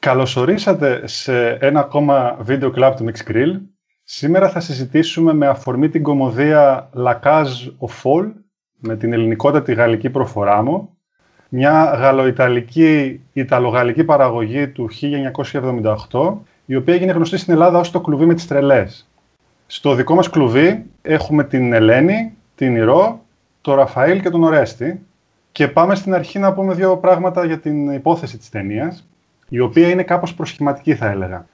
Καλωσορίσατε σε ένα ακόμα βίντεο κλαμπ του Mix Grill. Σήμερα θα συζητήσουμε με αφορμή την κομμωδία La Cage of Fall με την ελληνικότατη γαλλική προφορά μου. Μια γαλλοϊταλική, ιταλογαλλική παραγωγή του 1978, η οποία έγινε γνωστή στην Ελλάδα ως το κλουβί με τις τρελές. Στο δικό μας κλουβί έχουμε την Ελένη, την Ηρώ, τον Ραφαήλ και τον Ορέστη. Και πάμε στην αρχή να πούμε δύο πράγματα για την υπόθεση της ταινίας, η οποία είναι κάπως προσχηματική θα έλεγα.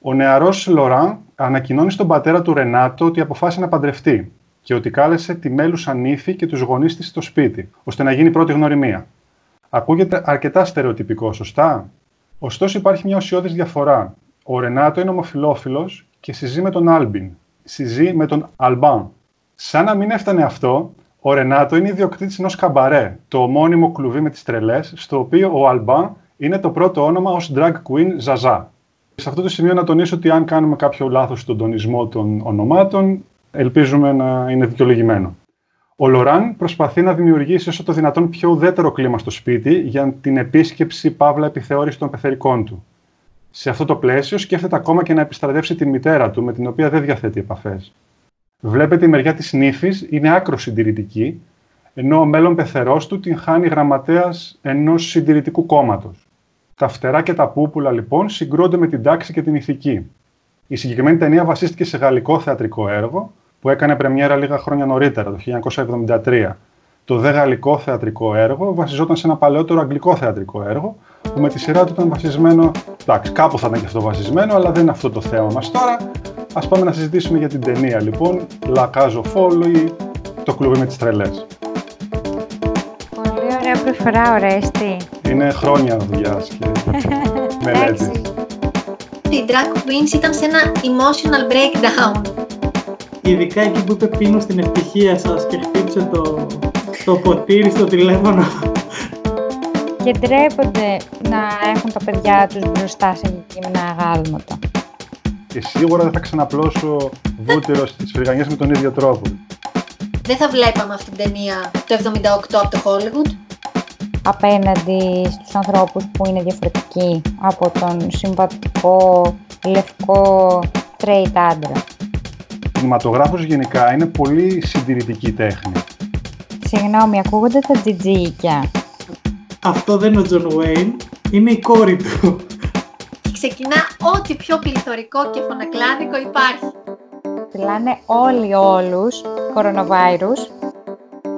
Ο νεαρός Λοράν ανακοινώνει στον πατέρα του Ρενάτο ότι αποφάσισε να παντρευτεί και ότι κάλεσε τη μέλουσα νύφη και τους γονείς της στο σπίτι, ώστε να γίνει πρώτη γνωριμία. Ακούγεται αρκετά στερεοτυπικό, σωστά; Ωστόσο υπάρχει μια ουσιώδης διαφορά. Ο Ρενάτο είναι ομοφιλόφιλος και συζεί με τον Άλμπιν. Συζεί με τον Αλμπάν. Σαν να μην έφτανε αυτό, ο Ρενάτο είναι ιδιοκτήτης ενός καμπαρέ, το ομώνυμο κλουβί με τις τρελές, στο οποίο ο Αλμπάν είναι το πρώτο όνομα ως drag queen Ζαζά. Σε αυτό το σημείο να τονίσω ότι αν κάνουμε κάποιο λάθος στον τονισμό των ονομάτων, ελπίζουμε να είναι δικαιολογημένο. Ο Λοράν προσπαθεί να δημιουργήσει όσο το δυνατόν πιο ουδέτερο κλίμα στο σπίτι για την επίσκεψη παύλα επιθεώρησης των πεθερικών του. Σε αυτό το πλαίσιο σκέφτεται ακόμα και να επιστρατεύσει τη μητέρα του, με την οποία δεν διαθέτει επαφές. Βλέπετε η μεριά της νύφης είναι άκρο συντηρητική, ενώ ο μέλλον πεθερός του την χάνει γραμματέας ενός συντηρητικού κόμματος. Τα φτερά και τα πούπουλα λοιπόν συγκρούνται με την τάξη και την ηθική. Η συγκεκριμένη ταινία βασίστηκε σε γαλλικό θεατρικό έργο που έκανε πρεμιέρα λίγα χρόνια νωρίτερα, το 1973. Το δε γαλλικό θεατρικό έργο βασιζόταν σε ένα παλαιότερο αγγλικό θεατρικό έργο που με τη σειρά του ήταν βασισμένο. Εντάξει, κάπου θα ήταν και αυτό βασισμένο, αλλά δεν είναι αυτό το θέμα μας τώρα. Α πάμε να συζητήσουμε για την ταινία λοιπόν. La Caso Folly, το κλουβί με τις τρελές. Πολύ ωραία προφορά, Ορέστη. Είναι χρόνια δουλειά και μελέτης. Οι drag queens ήταν σε ένα emotional breakdown. Ειδικά εκεί που είπε πίνω στην ευτυχία σας και χτύπησε το, το ποτήρι στο τηλέφωνο και ντρέπονται να έχουν τα παιδιά τους μπροστά σε γυμνά αγάλματα. Και σίγουρα δεν θα ξαναπλώσω βούτυρο στις φρυγανιές με τον ίδιο τρόπο. Δεν θα βλέπαμε αυτή την ταινία το 78 από το Hollywood. Απέναντι στους ανθρώπους που είναι διαφορετικοί από τον συμβατικό, λευκό, straight άντρα. Ο κινηματογράφος γενικά είναι πολύ συντηρητική τέχνη. Συγγνώμη, ακούγονται τα τζιτζίκια αυτό δεν είναι ο Τζον Γουέιν, είναι η κόρη του. Ξεκινά ό,τι πιο πληθωρικό και φωνακλάδικο υπάρχει. Φιλάνε όλοι όλους coronavirus.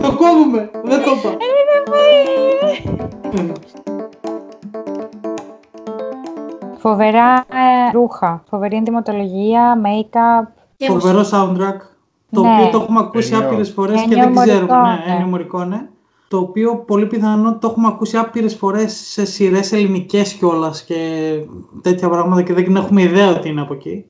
Το κόβουμε, δεν το είπα. Φοβερά ε, ρούχα, φοβερή ενδυματολογία, make-up. Φοβερό soundtrack, το ναι. οποίο το έχουμε ακούσει άπειρες φορές και δεν ξέρουμε. Ναι, ναι. ναι το οποίο πολύ πιθανό το έχουμε ακούσει άπειρες φορές σε σειρές ελληνικές κιόλας και τέτοια πράγματα και δεν έχουμε ιδέα ότι είναι από εκεί.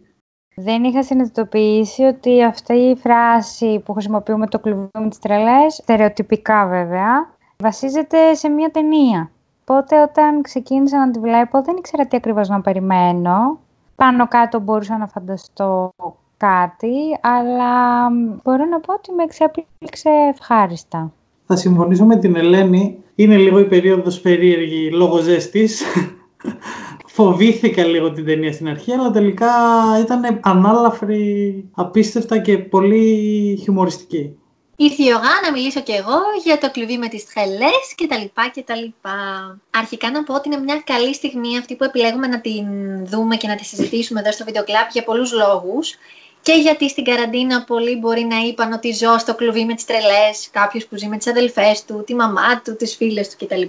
Δεν είχα συνειδητοποιήσει ότι αυτή η φράση που χρησιμοποιούμε το κλουβί με τις τρελές, στερεοτυπικά βέβαια, βασίζεται σε μια ταινία. Οπότε όταν ξεκίνησα να τη βλέπω δεν ήξερα τι ακριβώς να περιμένω. Πάνω κάτω μπορούσα να φανταστώ κάτι, αλλά μπορώ να πω ότι με εξέπληξε ευχάριστα θα συμφωνήσω με την Ελένη. Είναι λίγο η περίοδος περίεργη λόγω ζέστης. Φοβήθηκα λίγο την ταινία στην αρχή, αλλά τελικά ήταν ανάλαφρη, απίστευτα και πολύ χιουμοριστική. Ήρθε η ώρα να μιλήσω και εγώ για το κλειδί με τις τρελές και τα λοιπά και τα λοιπά. Αρχικά να πω ότι είναι μια καλή στιγμή αυτή που επιλέγουμε να την δούμε και να τη συζητήσουμε εδώ στο βίντεο κλαπ για πολλούς λόγους και γιατί στην καραντίνα πολλοί μπορεί να είπαν ότι ζω στο κλουβί με τις τρελές, κάποιος που ζει με τις αδελφές του, τη μαμά του, τις φίλες του κτλ.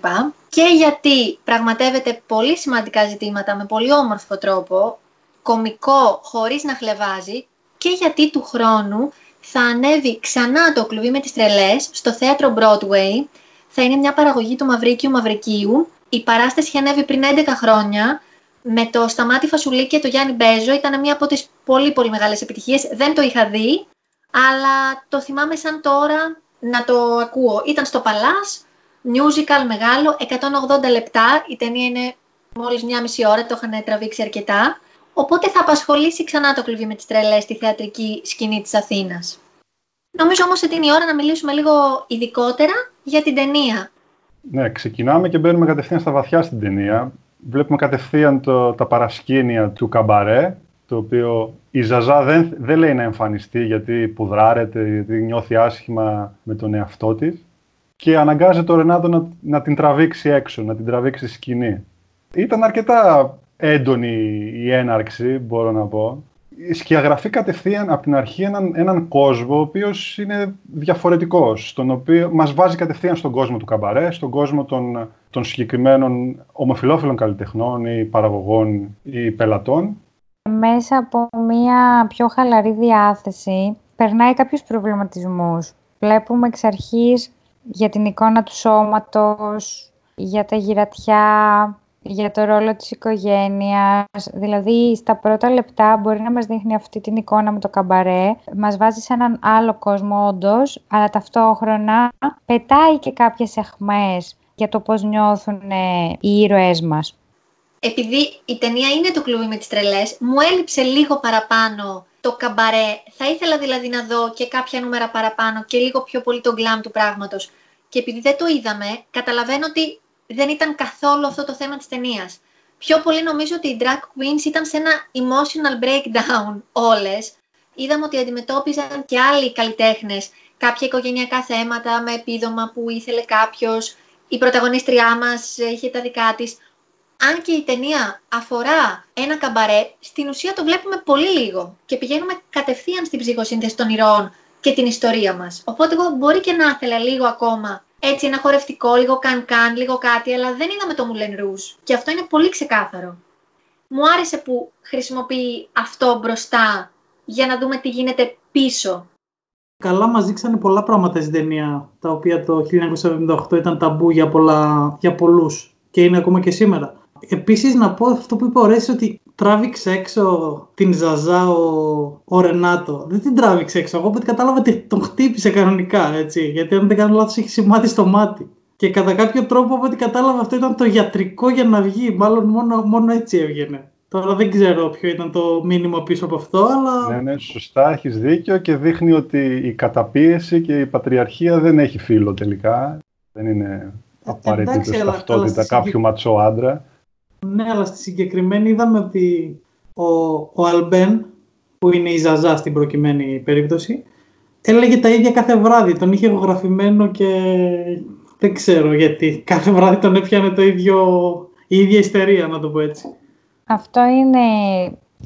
Και γιατί πραγματεύεται πολύ σημαντικά ζητήματα με πολύ όμορφο τρόπο, κομικό χωρίς να χλεβάζει και γιατί του χρόνου θα ανέβει ξανά το κλουβί με τις τρελές στο θέατρο Broadway. Θα είναι μια παραγωγή του Μαυρίκιου Μαυρικίου. Η παράσταση είχε ανέβει πριν 11 χρόνια με το Σταμάτη Φασουλή και το Γιάννη Μπέζο ήταν μία από τις πολύ πολύ μεγάλες επιτυχίες. Δεν το είχα δει, αλλά το θυμάμαι σαν τώρα να το ακούω. Ήταν στο Παλάς, musical μεγάλο, 180 λεπτά, η ταινία είναι μόλις μια μισή ώρα, το είχαν τραβήξει αρκετά. Οπότε θα απασχολήσει ξανά το κλειδί με τις τρελές στη θεατρική σκηνή της Αθήνας. Νομίζω όμως ότι είναι η ώρα να μιλήσουμε λίγο ειδικότερα για την ταινία. Ναι, ξεκινάμε και μπαίνουμε κατευθείαν στα βαθιά στην ταινία βλέπουμε κατευθείαν το, τα παρασκήνια του καμπαρέ, το οποίο η Ζαζά δεν, δεν λέει να εμφανιστεί γιατί πουδράρεται, γιατί νιώθει άσχημα με τον εαυτό της και αναγκάζει τον Ρενάτο να, να την τραβήξει έξω, να την τραβήξει σκηνή. Ήταν αρκετά έντονη η έναρξη, μπορώ να πω. Σκιαγραφεί κατευθείαν από την αρχή έναν, έναν κόσμο ο οποίος είναι διαφορετικός, στον οποίο μας βάζει κατευθείαν στον κόσμο του καμπαρέ, στον κόσμο των, των συγκεκριμένων ομοφιλόφιλων καλλιτεχνών ή παραγωγών ή πελατών. Μέσα από μια πιο χαλαρή διάθεση περνάει κάποιους προβληματισμούς. Βλέπουμε εξ αρχής για την εικόνα του σώματος, για τα γυρατιά, για το ρόλο της οικογένειας. Δηλαδή, στα πρώτα λεπτά μπορεί να μας δείχνει αυτή την εικόνα με το καμπαρέ. Μας βάζει σε έναν άλλο κόσμο όντως, αλλά ταυτόχρονα πετάει και κάποιες εχμές για το πώς νιώθουν οι ήρωές μας. Επειδή η ταινία είναι το κλουβί με τις τρελές, μου έλειψε λίγο παραπάνω το καμπαρέ. Θα ήθελα δηλαδή να δω και κάποια νούμερα παραπάνω και λίγο πιο πολύ το γκλάμ του πράγματος. Και επειδή δεν το είδαμε, καταλαβαίνω ότι δεν ήταν καθόλου αυτό το θέμα της ταινίας. Πιο πολύ νομίζω ότι οι drag queens ήταν σε ένα emotional breakdown όλες. Είδαμε ότι αντιμετώπιζαν και άλλοι καλλιτέχνες κάποια οικογενειακά θέματα με επίδομα που ήθελε κάποιος. Η πρωταγωνίστριά μας είχε τα δικά της. Αν και η ταινία αφορά ένα καμπαρέ, στην ουσία το βλέπουμε πολύ λίγο και πηγαίνουμε κατευθείαν στην ψυχοσύνθεση των ηρώων και την ιστορία μας. Οπότε εγώ μπορεί και να ήθελα λίγο ακόμα έτσι ένα χορευτικό, λίγο καν-καν, λίγο κάτι, αλλά δεν είδαμε το Moulin Rouge. Και αυτό είναι πολύ ξεκάθαρο. Μου άρεσε που χρησιμοποιεί αυτό μπροστά για να δούμε τι γίνεται πίσω. Καλά μας δείξανε πολλά πράγματα στην ταινία, τα οποία το 1978 ήταν ταμπού για, πολλά, για πολλούς και είναι ακόμα και σήμερα. Επίσης να πω αυτό που είπε ο ότι τράβηξε έξω την Ζαζά ο, ο Ρενάτο. Δεν την τράβηξε έξω. Εγώ από κατάλαβα ότι τον χτύπησε κανονικά. Έτσι, γιατί αν δεν κάνω λάθος έχει σημάδι στο μάτι. Και κατά κάποιο τρόπο από ό,τι κατάλαβα αυτό ήταν το γιατρικό για να βγει. Μάλλον μόνο, μόνο έτσι έβγαινε. Τώρα δεν ξέρω ποιο ήταν το μήνυμα πίσω από αυτό, αλλά... Ναι, ναι, σωστά, έχεις δίκιο και δείχνει ότι η καταπίεση και η πατριαρχία δεν έχει φίλο τελικά. Δεν είναι ε, απαραίτητος ταυτότητα κάποιου ματσό άντρα. Ναι, αλλά στη συγκεκριμένη είδαμε ότι ο, ο Αλμπέν, που είναι η Ζαζά στην προκειμένη περίπτωση, έλεγε τα ίδια κάθε βράδυ. Τον είχε εγγραφημένο και δεν ξέρω γιατί. Κάθε βράδυ τον έπιανε το ίδιο, η ίδια ιστερία, να το πω έτσι. Αυτό είναι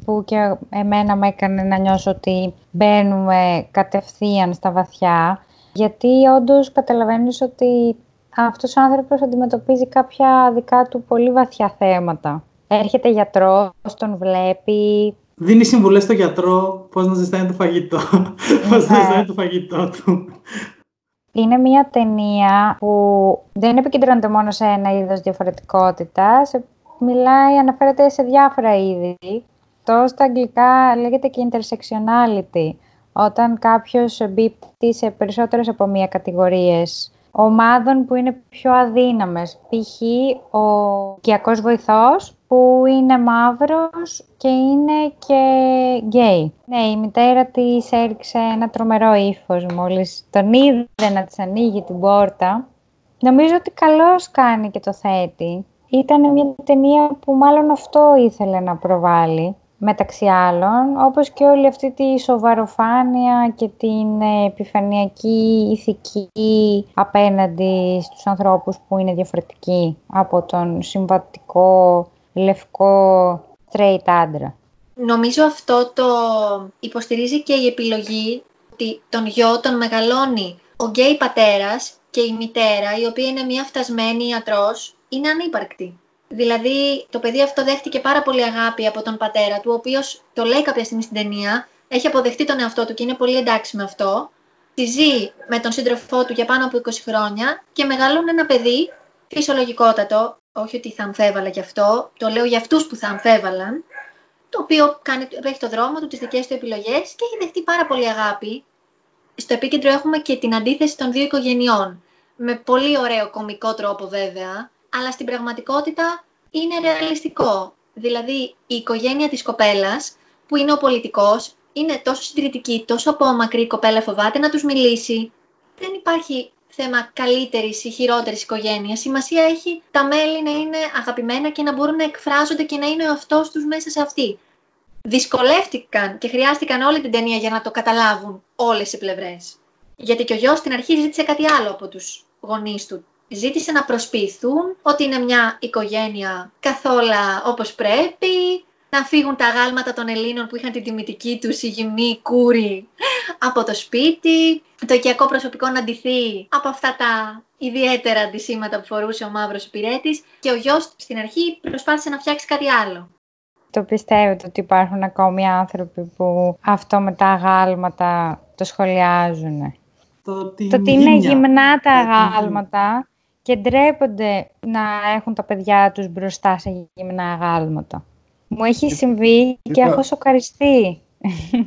που και εμένα με έκανε να νιώσω ότι μπαίνουμε κατευθείαν στα βαθιά. Γιατί όντως καταλαβαίνεις ότι αυτός ο άνθρωπος αντιμετωπίζει κάποια δικά του πολύ βαθιά θέματα. Έρχεται γιατρός, τον βλέπει. Δίνει συμβουλές στο γιατρό πώς να ζεστάνει το φαγητό, πώς να ζεστάνει το φαγητό του. Είναι μια ταινία που δεν επικεντρώνεται μόνο σε ένα είδος διαφορετικότητας. Μιλάει, αναφέρεται σε διάφορα είδη. Το στα αγγλικά λέγεται και intersectionality. Όταν κάποιος μπει σε περισσότερες από μία κατηγορίες ομάδων που είναι πιο αδύναμες. Π.χ. ο οικιακός βοηθός που είναι μαύρος και είναι και γκέι. Ναι, η μητέρα της έριξε ένα τρομερό ύφος μόλις τον είδε να της ανοίγει την πόρτα. Νομίζω ότι καλώς κάνει και το θέτει. Ήταν μια ταινία που μάλλον αυτό ήθελε να προβάλλει μεταξύ άλλων, όπως και όλη αυτή τη σοβαροφάνεια και την επιφανειακή ηθική απέναντι στους ανθρώπους που είναι διαφορετικοί από τον συμβατικό λευκό straight άντρα. Νομίζω αυτό το υποστηρίζει και η επιλογή ότι τον γιο τον μεγαλώνει ο γκέι πατέρας και η μητέρα, η οποία είναι μια φτασμένη ιατρός, είναι ανύπαρκτη. Δηλαδή, το παιδί αυτό δέχτηκε πάρα πολύ αγάπη από τον πατέρα του, ο οποίος το λέει κάποια στιγμή στην ταινία, έχει αποδεχτεί τον εαυτό του και είναι πολύ εντάξει με αυτό. Τη ζει με τον σύντροφό του για πάνω από 20 χρόνια και μεγαλώνει ένα παιδί φυσιολογικότατο. Όχι ότι θα αμφέβαλα γι' αυτό, το λέω για αυτούς που θα αμφέβαλαν. Το οποίο κάνει, έχει το δρόμο του, τις δικές του επιλογές και έχει δεχτεί πάρα πολύ αγάπη. Στο επίκεντρο έχουμε και την αντίθεση των δύο οικογενειών. Με πολύ ωραίο κομικό τρόπο βέβαια, αλλά στην πραγματικότητα είναι ρεαλιστικό. Δηλαδή, η οικογένεια της κοπέλας, που είναι ο πολιτικός, είναι τόσο συντηρητική, τόσο απόμακρη, η κοπέλα φοβάται να τους μιλήσει. Δεν υπάρχει θέμα καλύτερης ή χειρότερης οικογένειας. Σημασία έχει τα μέλη να είναι αγαπημένα και να μπορούν να εκφράζονται και να είναι ο αυτός τους μέσα σε αυτή. Δυσκολεύτηκαν και χρειάστηκαν όλη την ταινία για να το καταλάβουν όλες οι πλευρές. Γιατί και ο γιος στην αρχή ζήτησε κάτι άλλο από τους γονείς του. Ζήτησε να προσποιηθούν ότι είναι μια οικογένεια καθόλου όπως πρέπει, να φύγουν τα αγάλματα των Ελλήνων που είχαν την τιμητική τους η γυμνή κούρη από το σπίτι, το οικιακό προσωπικό να ντυθεί από αυτά τα ιδιαίτερα αντισήματα που φορούσε ο μαύρος υπηρέτης και ο γιος στην αρχή προσπάθησε να φτιάξει κάτι άλλο. Το πιστεύετε ότι υπάρχουν ακόμη άνθρωποι που αυτό με τα αγάλματα το σχολιάζουν. Το ότι, το ότι είναι γυμνά τα αγάλματα και ντρέπονται να έχουν τα παιδιά τους μπροστά σε γυμνά αγάλματα. Μου έχει συμβεί και έχω σοκαριστεί.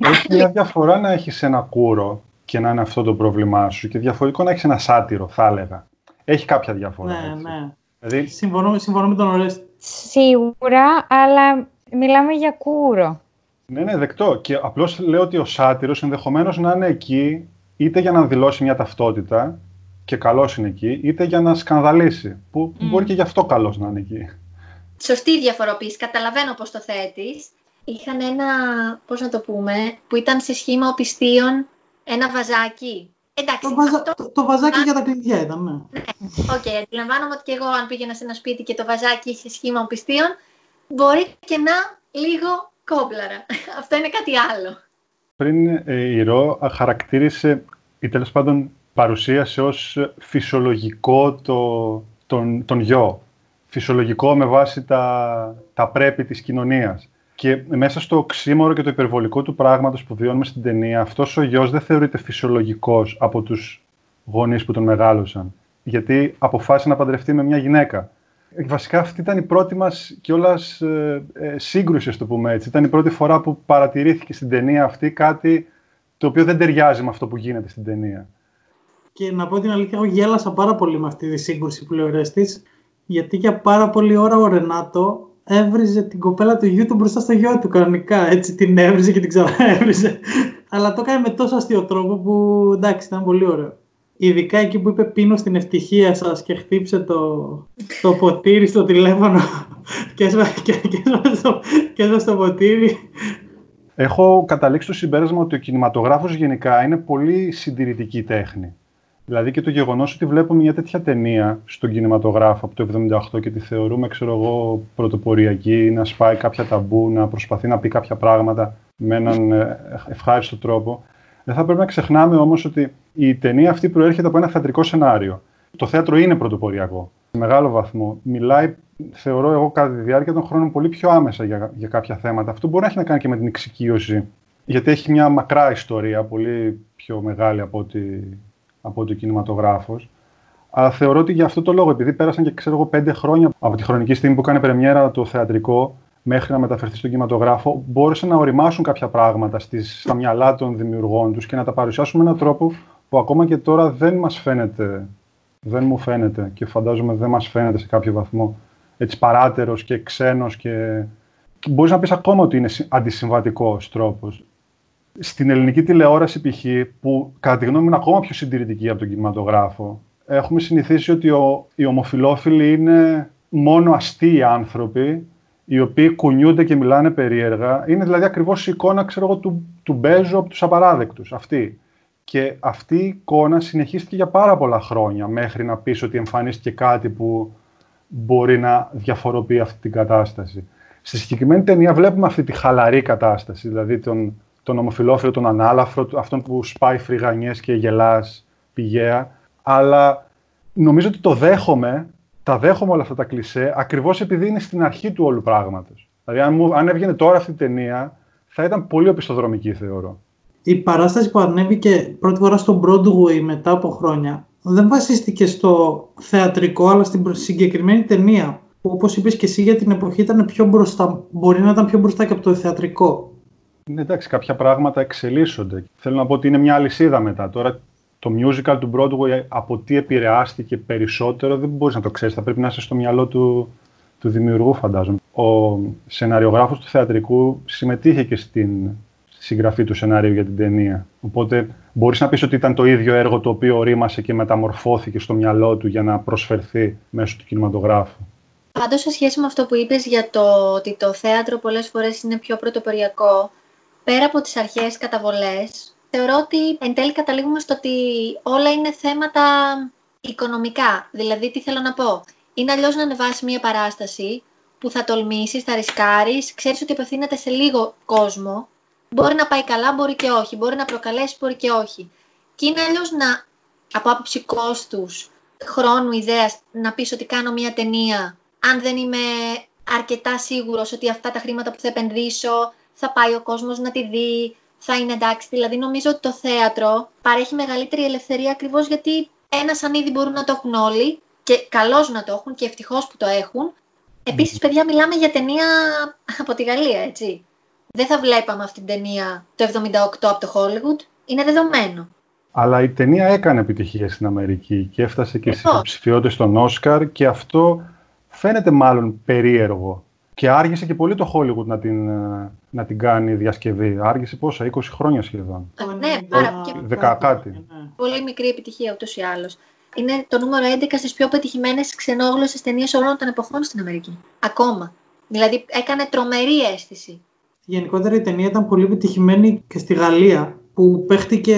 Έχει μια διαφορά να έχεις ένα κούρο και να είναι αυτό το πρόβλημά σου και διαφορετικό να έχεις ένα σάτυρο, θα έλεγα. Έχει κάποια διαφορά. Ναι, έτσι. ναι. Δηλαδή, Συμφωνώ, συμφωνώ με τον Ορέστη. Σίγουρα, αλλά μιλάμε για κούρο. ναι, ναι, δεκτό. Και απλώς λέω ότι ο σάτυρος ενδεχομένως να είναι εκεί είτε για να δηλώσει μια ταυτότητα και καλός είναι εκεί, είτε για να σκανδαλίσει. Που μπορεί και γι' αυτό καλός να είναι εκεί. Σωστή η διαφοροποίηση. Καταλαβαίνω πώς το θέτεις. Είχαν ένα, πώς να το πούμε, που ήταν σε σχήμα οπισθίων ένα βαζάκι. Εντάξει, Το, βαζα... αυτό... το, το βαζάκι για τα κλειδιά ήταν, ναι. Οκ, αντιλαμβάνομαι ότι και εγώ αν πήγαινα σε ένα σπίτι και το βαζάκι είχε σχήμα οπισθίων, μπορεί και να λίγο κόμπλαρα. Αυτό είναι κάτι άλλο. Πριν ε, η Ρο χαρακτήρισε ή τέλος πάντων παρουσίασε ως φυσιολογικό το, τον, τον γιο. Φυσιολογικό με βάση τα, τα πρέπει της κοινωνίας. Και μέσα στο οξύμορο και το υπερβολικό του πράγματος που βιώνουμε στην ταινία, αυτός ο γιος δεν θεωρείται φυσιολογικός από τους γονείς που τον μεγάλωσαν. Γιατί αποφάσισε να παντρευτεί με μια γυναίκα. Βασικά αυτή ήταν η πρώτη μας κιόλας ε, ε, σύγκρουση, ας το πούμε έτσι. Ήταν η πρώτη φορά που παρατηρήθηκε στην ταινία αυτή κάτι το οποίο δεν ταιριάζει με αυτό που γίνεται στην ταινία. Και να πω την αλήθεια, εγώ γέλασα πάρα πολύ με αυτή τη σύγκρουση που λέει ο Ρέστης, γιατί για πάρα πολλή ώρα ο Ρενάτο έβριζε την κοπέλα του γιού του μπροστά στο γιο του κανονικά. Έτσι την έβριζε και την ξαναέβριζε. Αλλά το έκανε με τόσο αστείο τρόπο που εντάξει, ήταν πολύ ωραίο. Ειδικά εκεί που είπε πίνω στην ευτυχία σας και χτύψε το, το ποτήρι στο τηλέφωνο και έσβασε και, και έσβασε το, και έσβασε το ποτήρι. Έχω καταλήξει στο συμπέρασμα ότι ο κινηματογράφος γενικά είναι πολύ συντηρητική τέχνη. Δηλαδή και το γεγονός ότι βλέπουμε μια τέτοια ταινία στον κινηματογράφο από το 1978 και τη θεωρούμε, ξέρω εγώ, πρωτοποριακή, να σπάει κάποια ταμπού, να προσπαθεί να πει κάποια πράγματα με έναν ε, ευχάριστο τρόπο. Δεν θα πρέπει να ξεχνάμε όμως ότι η ταινία αυτή προέρχεται από ένα θεατρικό σενάριο. Το θέατρο είναι πρωτοποριακό. Σε μεγάλο βαθμό. Μιλάει, θεωρώ εγώ, κατά τη διάρκεια των χρόνων πολύ πιο άμεσα για, για κάποια θέματα. Αυτό μπορεί να έχει να κάνει και με την εξοικείωση. Γιατί έχει μια μακρά ιστορία, πολύ πιο μεγάλη από ότι, από ότι ο κινηματογράφος. Αλλά θεωρώ ότι για αυτό το λόγο, επειδή πέρασαν και ξέρω εγώ πέντε χρόνια από τη χρονική στιγμή που κάνει πρεμιέρα το θεατρικό μέχρι να μεταφερθεί στον κινηματογράφο, μπόρεσαν να οριμάσουν κάποια πράγματα στις, στα μυαλά των δημιουργών τους και να τα παρουσιάσουν με έναν τρόπο που ακόμα και τώρα δεν μας φαίνεται, δεν μου φαίνεται και φαντάζομαι δεν μας φαίνεται σε κάποιο βαθμό έτσι παράτερος και ξένος και, και μπορείς να πεις ακόμα ότι είναι αντισυμβατικός τρόπος. Στην ελληνική τηλεόραση π.χ. που κατά τη γνώμη μου είναι ακόμα πιο συντηρητική από τον κινηματογράφο έχουμε συνηθίσει ότι ο, οι ομοφιλόφιλοι είναι μόνο αστείοι άνθρωποι οι οποίοι κουνιούνται και μιλάνε περίεργα. Είναι δηλαδή ακριβώς η εικόνα ξέρω εγώ, του, του Μπέζου από τους απαράδεκτους. Αυτή. Και αυτή η εικόνα συνεχίστηκε για πάρα πολλά χρόνια μέχρι να πεις ότι εμφανίστηκε κάτι που μπορεί να διαφοροποιεί αυτή την κατάσταση. Στη συγκεκριμένη ταινία βλέπουμε αυτή τη χαλαρή κατάσταση, δηλαδή τον, τον ομοφιλόφιλο, τον ανάλαφρο, αυτόν που σπάει φρυγανιές και γελάς πηγαία, αλλά νομίζω ότι το δέχομαι, τα δέχομαι όλα αυτά τα κλισέ, ακριβώς επειδή είναι στην αρχή του όλου πράγματος. Δηλαδή αν, μου, αν έβγαινε τώρα αυτή η ταινία, θα ήταν πολύ οπισθοδρομική θεωρώ η παράσταση που ανέβηκε πρώτη φορά στο Broadway μετά από χρόνια δεν βασίστηκε στο θεατρικό αλλά στην συγκεκριμένη ταινία που όπως είπες και εσύ για την εποχή ήταν πιο μπροστά, μπορεί να ήταν πιο μπροστά και από το θεατρικό. Ναι, εντάξει, κάποια πράγματα εξελίσσονται. Θέλω να πω ότι είναι μια αλυσίδα μετά. Τώρα το musical του Broadway από τι επηρεάστηκε περισσότερο δεν μπορείς να το ξέρεις. Θα πρέπει να είσαι στο μυαλό του, του δημιουργού φαντάζομαι. Ο σεναριογράφος του θεατρικού συμμετείχε και στην συγγραφή του σενάριου για την ταινία. Οπότε μπορείς να πεις ότι ήταν το ίδιο έργο το οποίο ορίμασε και μεταμορφώθηκε στο μυαλό του για να προσφερθεί μέσω του κινηματογράφου. Πάντως, σε σχέση με αυτό που είπες για το ότι το θέατρο πολλές φορές είναι πιο πρωτοποριακό, πέρα από τις αρχαίες καταβολές, θεωρώ ότι εν τέλει καταλήγουμε στο ότι όλα είναι θέματα οικονομικά. Δηλαδή, τι θέλω να πω; Είναι αλλιώς να ανεβάσεις μία παράσταση που θα τολμήσεις, θα ρισκάρεις, ξέρεις ότι απευθύνεται σε λίγο κόσμο. Μπορεί να πάει καλά, μπορεί και όχι. Μπορεί να προκαλέσει, μπορεί και όχι. Και είναι αλλιώς να, από άποψη κόστους, χρόνου, ιδέας, να πεις ότι κάνω μία ταινία, αν δεν είμαι αρκετά σίγουρος ότι αυτά τα χρήματα που θα επενδύσω θα πάει ο κόσμος να τη δει, θα είναι εντάξει. Δηλαδή, νομίζω ότι το θέατρο παρέχει μεγαλύτερη ελευθερία ακριβώς γιατί ένας σαν ήδη μπορούν να το έχουν όλοι και καλώς να το έχουν και ευτυχώς που το έχουν. Επίσης, παιδιά, μιλάμε για ταινία από τη Γαλλία, έτσι. Δεν θα βλέπαμε αυτή την ταινία το 78 από το Hollywood. Είναι δεδομένο. Αλλά η ταινία έκανε επιτυχία στην Αμερική και έφτασε και στις υποψηφιότητες στον Όσκαρ και αυτό φαίνεται μάλλον περίεργο. Και άργησε και πολύ το Hollywood να την, ε, να την κάνει διασκευή. Άργησε πόσα, 20 χρόνια σχεδόν. Ναι, πάρα Δεκα κάτι. Πολύ μικρή επιτυχία ούτως ή άλλως. Είναι το νούμερο 11 στις πιο πετυχημένες ξενόγλωσσες ταινίες όλων των εποχών στην Αμερική. Ακόμα. Δηλαδή έκανε τρομερή αίσθηση. Γενικότερα η ταινία ήταν πολύ επιτυχημένη και στη Γαλλία που παίχτηκε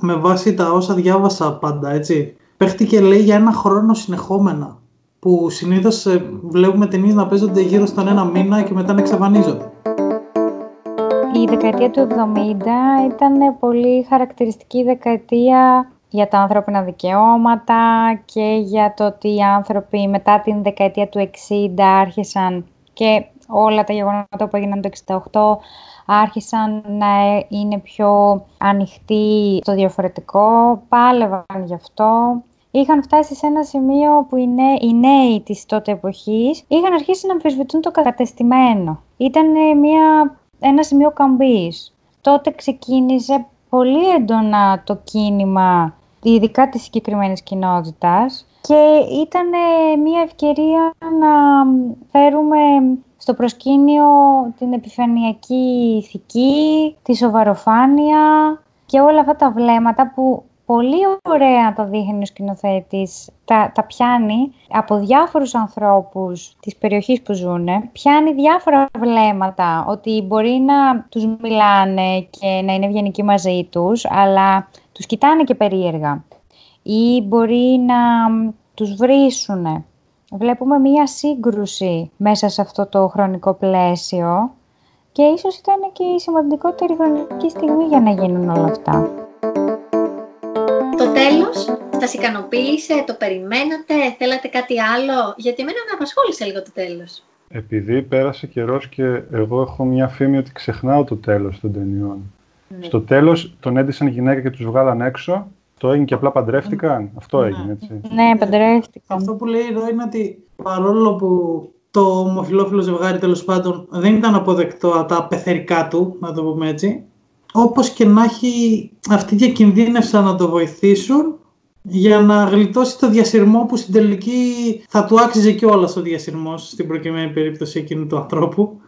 με βάση τα όσα διάβασα πάντα, έτσι. Παίχτηκε λέει για ένα χρόνο συνεχόμενα που συνήθως ε, βλέπουμε ταινίες να παίζονται γύρω στον ένα μήνα και μετά να εξαφανίζονται. Η δεκαετία του 70 ήταν πολύ χαρακτηριστική δεκαετία για τα ανθρώπινα δικαιώματα και για το ότι οι άνθρωποι μετά την δεκαετία του 60 άρχισαν και όλα τα γεγονότα που έγιναν το 68 άρχισαν να είναι πιο ανοιχτοί στο διαφορετικό, πάλευαν γι' αυτό είχαν φτάσει σε ένα σημείο που οι νέοι, οι νέοι της τότε εποχής είχαν αρχίσει να αμφισβητούν το κατεστημένο. Ήταν μια, ένα σημείο καμπής. Τότε ξεκίνησε πολύ έντονα το κίνημα, ειδικά της συγκεκριμένης κοινότητας, και ήταν μια ευκαιρία να φέρουμε στο προσκήνιο την επιφανειακή ηθική, τη σοβαροφάνεια και όλα αυτά τα βλέμματα που πολύ ωραία το δείχνει ο σκηνοθέτης. Τα, τα πιάνει από διάφορους ανθρώπους της περιοχής που ζουν, πιάνει διάφορα βλέμματα, ότι μπορεί να τους μιλάνε και να είναι ευγενικοί μαζί τους, αλλά τους κοιτάνε και περίεργα. Ή μπορεί να τους βρίσουν. Βλέπουμε μία σύγκρουση μέσα σε αυτό το χρονικό πλαίσιο και ίσως ήταν και η σημαντικότερη χρονική στιγμή για να γίνουν όλα αυτά. Το τέλος, σας ικανοποίησε, το περιμένατε, θέλατε κάτι άλλο, γιατί εμένα με απασχόλησε λίγο το τέλος. Επειδή πέρασε καιρός και εγώ έχω μια φήμη ότι ξεχνάω το τέλος των ταινιών. Ναι. Στο τέλος τον έντυσαν γυναίκα και τους βγάλαν έξω. Το έγινε και απλά παντρεύτηκαν; Ναι. Αυτό έγινε, έτσι. Ναι, παντρεύτηκαν. Αυτό που λέει εδώ είναι ότι παρόλο που το ομοφυλόφιλο ζευγάρι τέλος πάντων δεν ήταν αποδεκτό από τα πεθερικά του, να το πούμε έτσι, όπως και να έχει αυτοί διακινδύνευσαν να το βοηθήσουν για να γλιτώσει το διασυρμό που στην τελική θα του άξιζε και όλα ο διασυρμό στην προκειμένη περίπτωση εκείνου του ανθρώπου.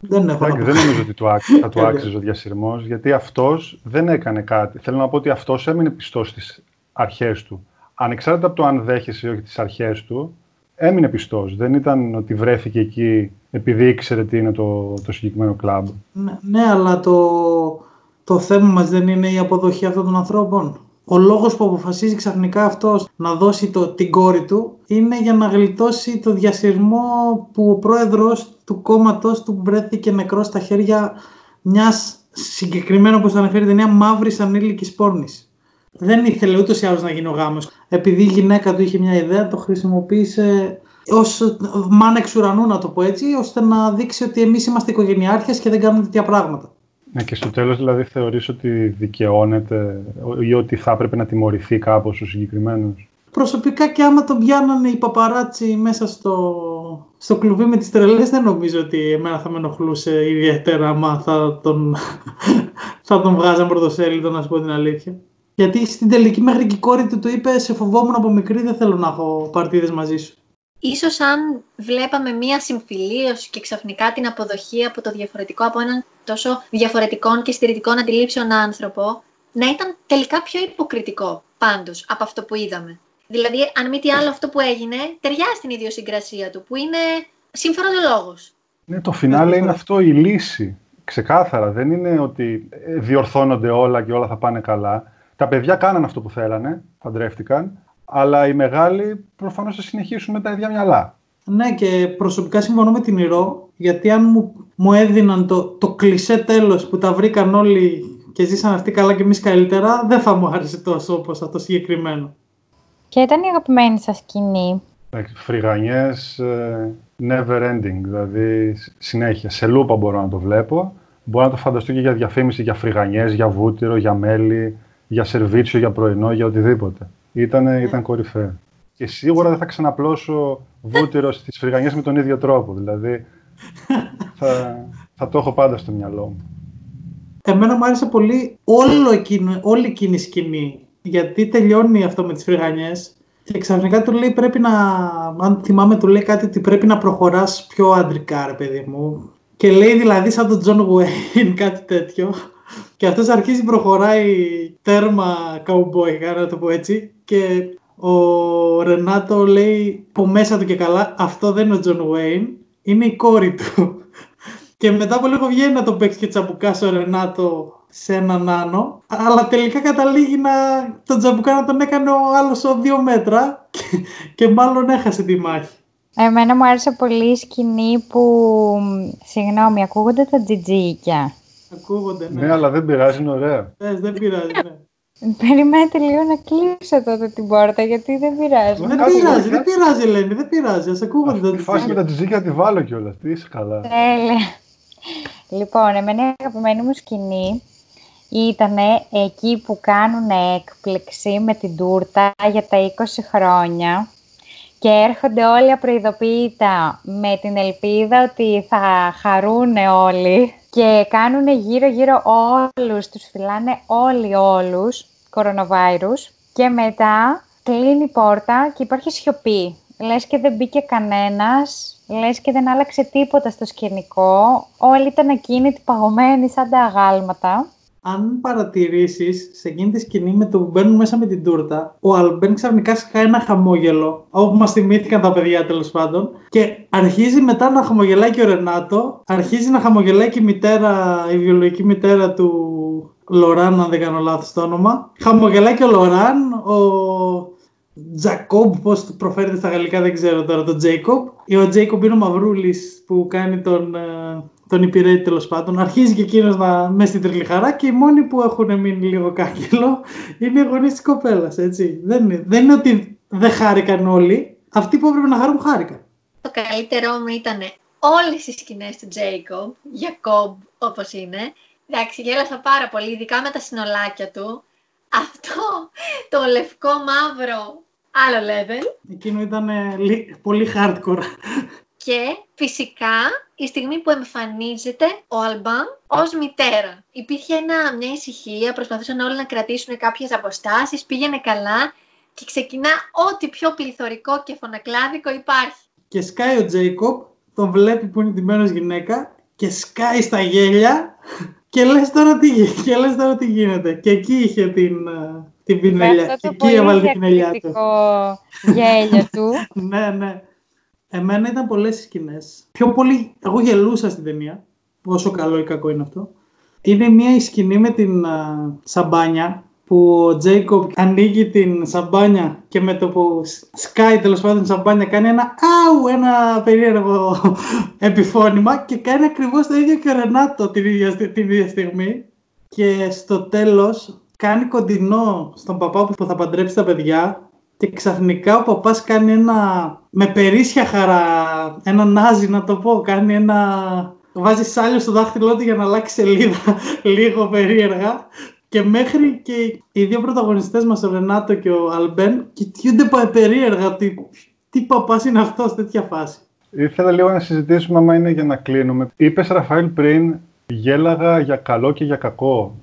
Δεν, έχω δεν νομίζω ότι του άξιζε, θα του άξιζε ο διασυρμός, γιατί αυτός δεν έκανε κάτι. Θέλω να πω ότι αυτός έμεινε πιστός στις αρχές του. Ανεξάρτητα από το αν δέχεσαι ή όχι τις αρχές του, έμεινε πιστός. Δεν ήταν ότι βρέθηκε εκεί επειδή ήξερε τι είναι το, το συγκεκριμένο κλαμπ. Ναι, ναι, αλλά το, το θέμα μας δεν είναι η αποδοχή αυτών των ανθρώπων. Ο λόγος που αποφασίζει ξαφνικά αυτός να δώσει το, την κόρη του είναι για να γλιτώσει το διασυρμό που ο πρόεδρος του κόμματος του βρέθηκε νεκρός στα χέρια μιας συγκεκριμένα όπως αναφέρει ταινία μαύρης ανήλικης πόρνης. Δεν ήθελε ούτως ή άλλως να γίνει ο γάμος. Επειδή η γυναίκα του είχε μια ιδέα το χρησιμοποίησε ως μάνα εξ ουρανού να το πω έτσι ώστε να δείξει ότι εμείς είμαστε οικογενειάρχες και δεν κάνουμε τέτοια πράγματα. Ναι, και στο τέλος δηλαδή θεωρείς ότι δικαιώνεται ή ότι θα έπρεπε να τιμωρηθεί κάπως ο συγκεκριμένος; Προσωπικά και άμα τον πιάνανε οι παπαράτσι μέσα στο, στο κλουβί με τις τρελές δεν νομίζω ότι εμένα θα με ενοχλούσε ιδιαίτερα άμα θα τον, θα τον βγάζαν πρωτοσέλιδο να σου πω την αλήθεια. Γιατί στην τελική μέχρι και η κόρη του του είπε σε φοβόμουν από μικρή δεν θέλω να έχω παρτίδες μαζί σου. Ίσως αν βλέπαμε μία συμφιλίωση και ξαφνικά την αποδοχή από το διαφορετικό από έναν τόσο διαφορετικών και στηρητικών αντιλήψεων άνθρωπο, να ήταν τελικά πιο υποκριτικό πάντως από αυτό που είδαμε. Δηλαδή, αν μη τι άλλο αυτό που έγινε, ταιριάζει στην ιδιοσυγκρασία του, που είναι λόγος. Ναι, το φινάλε είναι αυτό η λύση. Ξεκάθαρα. Δεν είναι ότι ε, διορθώνονται όλα και όλα θα πάνε καλά. Τα παιδιά κάναν αυτό που θέλανε, παντρεύτηκαν, αλλά οι μεγάλοι προφανώς θα συνεχίσουν με τα ίδια μυαλά. Ναι, και προσωπικά συμφωνώ με την Ηρώ, γιατί αν μου, μου έδιναν το, το κλισέ τέλος που τα βρήκαν όλοι και ζήσαν αυτοί καλά και εμείς καλύτερα, δεν θα μου άρεσε τόσο όπως αυτό συγκεκριμένο. Και ήταν η αγαπημένη σας σκηνή; Φρυγανιές ε, never ending, δηλαδή συνέχεια. Σε λούπα μπορώ να το βλέπω. Μπορώ να το φανταστώ και για διαφήμιση για φρυγανιές, για βούτυρο, για μέλι, για σερβίτσιο, για πρωινό, για οτιδήποτε. Ήτανε, ναι. ήταν κορυφαίο. Και σίγουρα δεν θα ξαναπλώσω βούτυρο στις φρυγανιές με τον ίδιο τρόπο. Δηλαδή θα, θα το έχω πάντα στο μυαλό μου. Εμένα μου άρεσε πολύ όλο εκείνο, όλη εκείνη η σκηνή. Γιατί τελειώνει αυτό με τις φρυγανιές και ξαφνικά του λέει πρέπει να, αν θυμάμαι του λέει κάτι ότι πρέπει να προχωράς πιο αντρικά ρε παιδί μου. Και λέει δηλαδή σαν τον Τζον Γουέιν κάτι τέτοιο. Και αυτός αρχίζει προχωράει τέρμα καουμπόι, να το πω έτσι. Και ο Ρενάτο λέει από μέσα του και καλά αυτό δεν είναι ο Τζον Γουέιν, είναι η κόρη του. Και μετά από λίγο βγαίνει να το παίξει και τσαμπουκά ο Ρενάτο σε έναν άνω. Αλλά τελικά καταλήγει να τον τσαμπουκά να τον έκανε ο άλλος ο δύο μέτρα και, και μάλλον έχασε τη μάχη. Εμένα μου άρεσε πολύ η σκηνή που, συγγνώμη, ακούγονται τα τζιτζίκια. Ακούγονται, ναι. Ναι, αλλά δεν πειράζει, είναι ωραία. Ναι, δεν πειράζει, ναι. Περιμένετε λίγο να κλείσω τότε την πόρτα, γιατί δεν πειράζει. Δεν πειράζει, δεν πειράζει, Ελένη, δεν πειράζει. Ας ακούγονται τα τζιτζίκια. Φάση με τα τζιτζίκια τη βάλω κιόλας. Τι είσαι καλά. Τέλεια. Λοιπόν, εμένα η αγαπημένη μου σκηνή ήταν εκεί που κάνουν έκπληξη με την τούρτα για τα 20 χρόνια και έρχονται όλοι απροειδοποιητά με την ελπίδα ότι θα χαρούν όλοι και κάνουν γύρω-γύρω όλους, τους φυλάνε όλοι όλους, κορονοβάιρους και μετά κλείνει η πόρτα και υπάρχει σιωπή. Λες και δεν μπήκε κανένας, λες και δεν άλλαξε τίποτα στο σκηνικό. Όλοι ήταν ακίνητοι, παγωμένοι σαν τα αγάλματα αν παρατηρήσεις σε εκείνη τη σκηνή με το που μπαίνουν μέσα με την τούρτα, ο Αλμπέν ξαφνικά σκάει ένα χαμόγελο, όπου μας θυμήθηκαν τα παιδιά τέλος πάντων, και αρχίζει μετά να χαμογελάει και ο Ρενάτο, αρχίζει να χαμογελάει και η μητέρα, η βιολογική μητέρα του Λοράν, αν δεν κάνω λάθος το όνομα. Χαμογελάει και ο Λοράν, ο Τζακόμπ, πώς προφέρεται στα γαλλικά, δεν ξέρω τώρα, τον Τζέικομπ. Ο Τζέικομπ είναι ο Μαυρούλης που κάνει τον, ε, τον υπηρέτη τέλος πάντων. Αρχίζει και εκείνος να μες στην τρελή χαρά και οι μόνοι που έχουν μείνει λίγο κάγκελο είναι οι γονείς της κοπέλας. Δεν, είναι, δεν είναι ότι δεν χάρηκαν όλοι. Αυτοί που έπρεπε να χαρούν χάρηκαν. Το καλύτερό μου ήταν όλες οι σκηνές του Τζέικομπ, Γιακόμπ όπως είναι. Εντάξει, γέλασα πάρα πολύ, ειδικά με τα συνολάκια του. Αυτό το λευκό μαύρο άλλο level. Εκείνο ήταν πολύ hardcore. Και φυσικά η στιγμή που εμφανίζεται ο Αλμπάν ως μητέρα. Υπήρχε ένα, μια ησυχία, προσπαθούσαν όλοι να κρατήσουν κάποιες αποστάσεις, πήγαινε καλά και ξεκινά ό,τι πιο πληθωρικό και φωνακλάδικο υπάρχει. Και σκάει ο Τζέικοπ, τον βλέπει που είναι ντυμένος γυναίκα και σκάει στα γέλια και λες τώρα τι, και λες τώρα τι γίνεται. Και εκεί είχε την, ε, την πινελιά. Και εκεί έβαλε την πινελιά του. γέλιο του. ναι, ναι. Εμένα ήταν πολλές οι σκηνές. Πιο πολύ, εγώ γελούσα στην ταινία. Πόσο καλό ή κακό είναι αυτό. Είναι μια σκηνή με την uh, σαμπάνια που ο Τζέικοπ ανοίγει την σαμπάνια και με το που σκάει τέλος πάντων την σαμπάνια κάνει ένα αου, ένα περίεργο επιφώνημα και κάνει ακριβώς το ίδιο και ο Ρενάτο την ίδια, την ίδια στιγμή. Και στο τέλος κάνει κοντινό στον παπά που θα παντρέψει τα παιδιά και ξαφνικά ο παπάς κάνει ένα, με περίσσια χαρά, ένα νάζι να το πω, κάνει ένα... Βάζει σάλιο στο δάχτυλό του για να αλλάξει σελίδα λίγο περίεργα και μέχρι και οι δύο πρωταγωνιστές μας, ο Ρενάτο και ο Αλμπέν, κοιτιούνται περίεργα τι, τι παπάς είναι αυτός σε τέτοια φάση. Ήθελα λίγο να συζητήσουμε, άμα είναι για να κλείνουμε. Είπες, Ραφαήλ, πριν, γέλαγα για καλό και για κακό.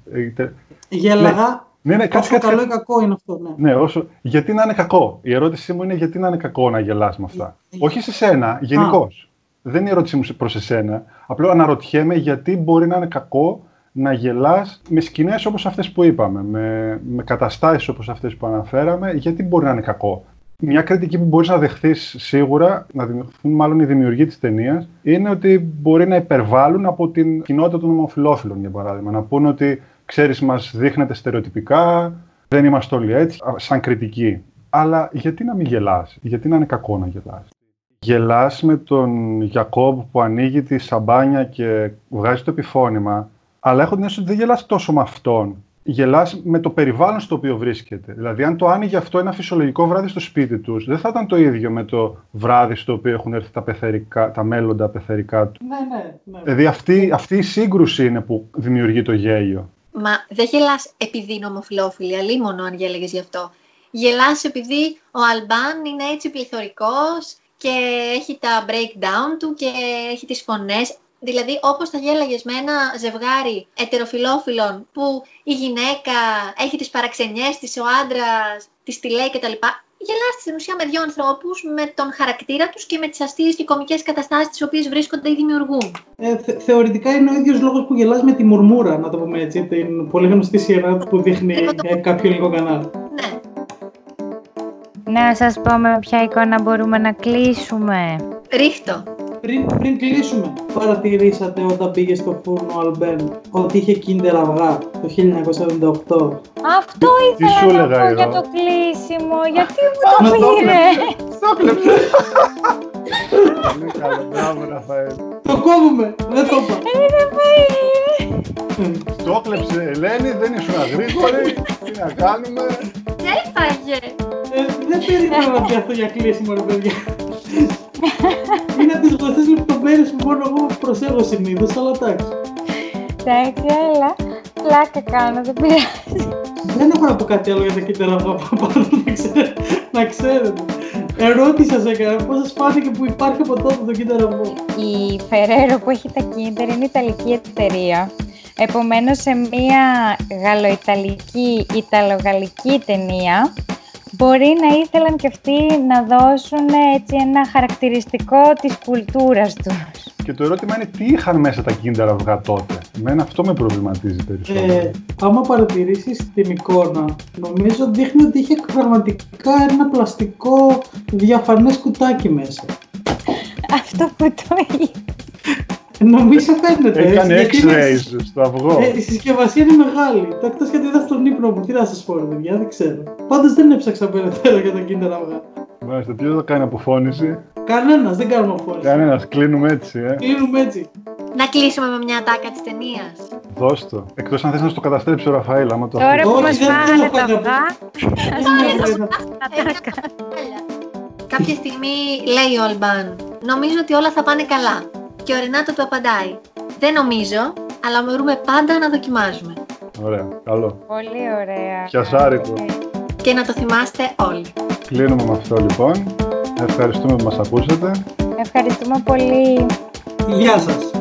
Γέλαγα Ναι, ναι, όσο κάτι, καλό ή κακό είναι αυτό, ναι. ναι όσο... Γιατί να είναι κακό; Η ερώτησή μου είναι γιατί να είναι κακό να γελάς με αυτά; Ε, ε. Όχι σε σένα, γενικώς. Δεν είναι η ερώτησή μου προς εσένα. Απλά αναρωτιέμαι γιατί μπορεί να είναι κακό να γελάς με σκηνές όπως αυτές που είπαμε, με, με καταστάσεις όπως αυτές που αναφέραμε, γιατί μπορεί να είναι κακό; Μια κριτική που μπορείς να δεχθείς σίγουρα, να δεχθούν μάλλον οι δημιουργοί της ταινίας, είναι ότι μπορεί να υπερβάλλουν από την κοινότητα των ομοφυλόφιλων, για παράδειγμα. Να πούνε ότι ξέρεις, μας δείχνετε στερεοτυπικά, δεν είμαστε όλοι έτσι, σαν κριτική. Αλλά γιατί να μην γελάς, γιατί να είναι κακό να γελάς; Γελάς με τον Γιακόμπ που ανοίγει τη σαμπάνια και βγάζει το επιφώνημα, αλλά έχω την αίσθηση ότι δεν γελάς τόσο με αυτόν γελάς με το περιβάλλον στο οποίο βρίσκεται. Δηλαδή, αν το άνοιγε αυτό ένα φυσιολογικό βράδυ στο σπίτι τους, δεν θα ήταν το ίδιο με το βράδυ στο οποίο έχουν έρθει τα, πεθερικά, τα μέλλοντα πεθερικά του. Ναι, ναι, ναι. Δηλαδή, αυτή, αυτή η σύγκρουση είναι που δημιουργεί το γέλιο. Μα δεν γελάς επειδή είναι ομοφυλόφιλη, αλίμονο αν γέλεγε γι' αυτό. Γελάς επειδή ο Αλμπάν είναι έτσι πληθωρικός και έχει τα breakdown του και έχει τις φωνές. Δηλαδή, όπως θα γέλαγες με ένα ζευγάρι ετεροφιλόφιλων που η γυναίκα έχει τις παραξενιές της, ο άντρας τη τη λέει κτλ. Γελάς στην ουσία με δύο ανθρώπους, με τον χαρακτήρα τους και με τις αστείες και κομικές καταστάσεις τις οποίες βρίσκονται ή δημιουργούν. Ε, θε, θεωρητικά είναι ο ίδιος λόγος που γελάς με τη μουρμούρα, να το πούμε έτσι. Την πολύ γνωστή σειρά που δείχνει ε, κάποιο ελληνικό κανάλι. Ναι. Να σας πω με ποια εικόνα μπορούμε να κλείσουμε. Ρίχτω. Πριν, πριν κλείσουμε, παρατηρήσατε όταν πήγε στο φούρνο Αλμπέν ότι είχε κίντερ αυγά το 1978. Αυτό ήθελα να πω για το κλείσιμο, γιατί μου το πήρε. Το κλέψε. Πολύ καλό, μπράβο Ραφαέλ. Το κόβουμε, δεν το είπα. Το κλέψε Ελένη, δεν ήσουν γρήγορη, τι να κάνουμε; Έφαγε. Ε, δεν περίμενα να πει αυτό για κλείσιμο ρε παιδιά. Είναι από τις γνωστές λεπτομέρειες που μόνο εγώ προσέχω συνήθως, αλλά εντάξει. Εντάξει, έλα. Πλάκα κάνω, δεν πειράζει. Δεν έχω να πω κάτι άλλο για τα κύτταρα αυγά πάνω, να ξέρετε. Ερώτησα σε έκανα πώς σας φάνηκε που υπάρχει από τότε το κύτταρο αυγό. Η Ferrero που έχει τα κίντερ είναι Ιταλική εταιρεία. Επομένως, σε μια γαλλοϊταλική, ιταλογαλλική ταινία, μπορεί να ήθελαν και αυτοί να δώσουν έτσι ένα χαρακτηριστικό της κουλτούρας τους. Και το ερώτημα είναι τι είχαν μέσα τα κίνδερα αυγά τότε. Εμένα αυτό με προβληματίζει περισσότερο. Ε, άμα παρατηρήσεις την εικόνα, νομίζω δείχνει ότι είχε πραγματικά ένα πλαστικό διαφανές κουτάκι μέσα. Αυτό που το είπε. Νομίζω φαίνεται. Έκανε X-rays στο αυγό. Ε, η συσκευασία είναι μεγάλη. Το εκτός γιατί είδα στον ύπνο μου. Τι να σας πω, παιδιά, δεν ξέρω. Πάντως δεν έψαξα περαιτέρω για τα Kinder αυγά. Μάλιστα, ποιος θα κάνει αποφώνηση; Κανένας, δεν κάνουμε αποφώνηση. Κανένας, κλείνουμε έτσι, ε. Κλείνουμε έτσι. Να κλείσουμε με μια τάκα της ταινίας. Δώσ' το. Εκτός αν θες να στο καταστρέψει ο Ραφαήλ, άμα το Τώρα που μας φάγανε τα αυγά. Κάποια στιγμή λέει ο Αλμπάν, νομίζω ότι όλα θα πάνε καλά. Και ο Ρενάτο του απαντάει, δεν νομίζω, αλλά μπορούμε πάντα να δοκιμάζουμε. Ωραία, καλό. Πολύ ωραία. Πιασάρικο. Και να το θυμάστε όλοι. Κλείνουμε με αυτό λοιπόν. Ευχαριστούμε που μας ακούσατε. Ευχαριστούμε πολύ. Γεια σας.